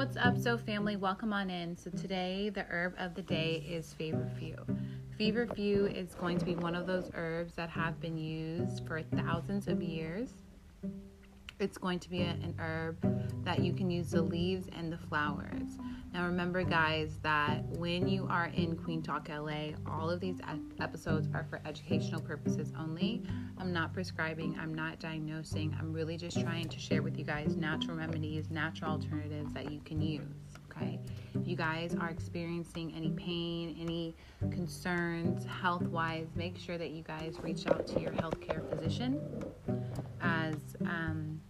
What's up, so family? Welcome on in. So today, the herb of the day is feverfew. Feverfew is going to be one of those herbs that have been used for thousands of years. It's going to be a, an herb that you can use the leaves and the flowers. Now, remember, guys, that when you are in Queen Talk LA, all of these episodes are for educational purposes only. I'm not prescribing, I'm not diagnosing. I'm really just trying to share with you guys natural remedies, natural alternatives that you can use. Okay. If you guys are experiencing any pain, any concerns health wise, make sure that you guys reach out to your healthcare physician as um,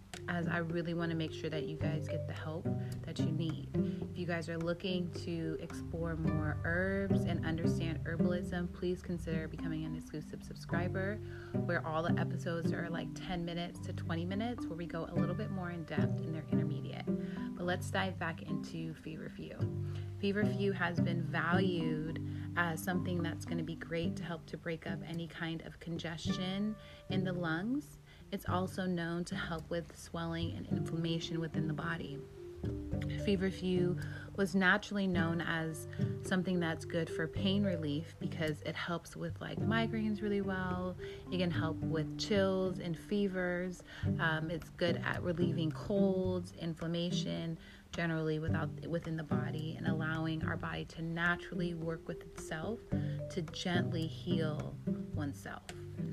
as I really want to make sure that you guys get the help that you need. If you guys are looking to explore more herbs and understand herbalism, please consider becoming an exclusive subscriber where all the episodes are like 10 minutes to 20 minutes, where we go a little bit more in depth and they're intermediate. But let's dive back into feverfew. Feverfew has been valued as something that's going to be great to help to break up any kind of congestion in the lungs it's also known to help with swelling and inflammation within the body. Feverfew was naturally known as something that's good for pain relief because it helps with like migraines really well. It can help with chills and fevers. Um, it's good at relieving colds, inflammation, generally without within the body, and allowing our body to naturally work with itself to gently heal oneself.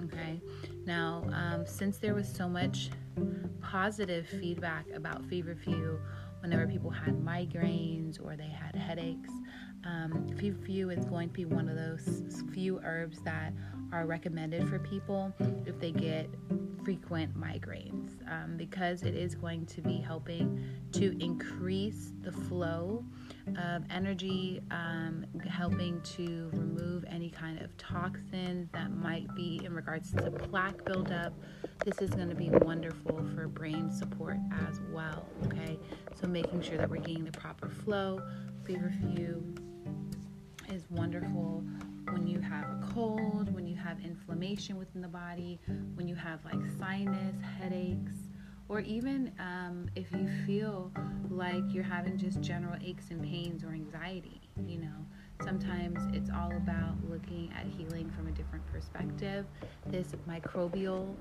Okay. Now, um, since there was so much positive feedback about feverfew whenever people had migraines or they had headaches, um, is going to be one of those few herbs that are recommended for people if they get frequent migraines um, because it is going to be helping to increase the flow of energy, um, helping to remove any kind of toxins that might be in regards to plaque buildup. This is going to be wonderful for brain support as well. Okay, so making sure that we're getting the proper flow. Feverfew is wonderful when you have a cold, when you have inflammation within the body, when you have like sinus, headaches, or even um, if you feel like you're having just general aches and pains or anxiety, you know. Sometimes it's all about looking at healing from a different perspective. This microbial,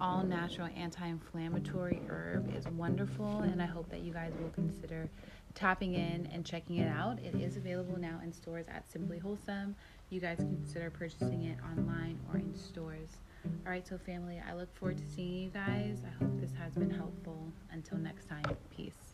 all natural anti inflammatory herb is wonderful, and I hope that you guys will consider tapping in and checking it out. It is available now in stores at Simply Wholesome. You guys consider purchasing it online or in stores. All right, so family, I look forward to seeing you guys. I hope this has been helpful. Until next time, peace.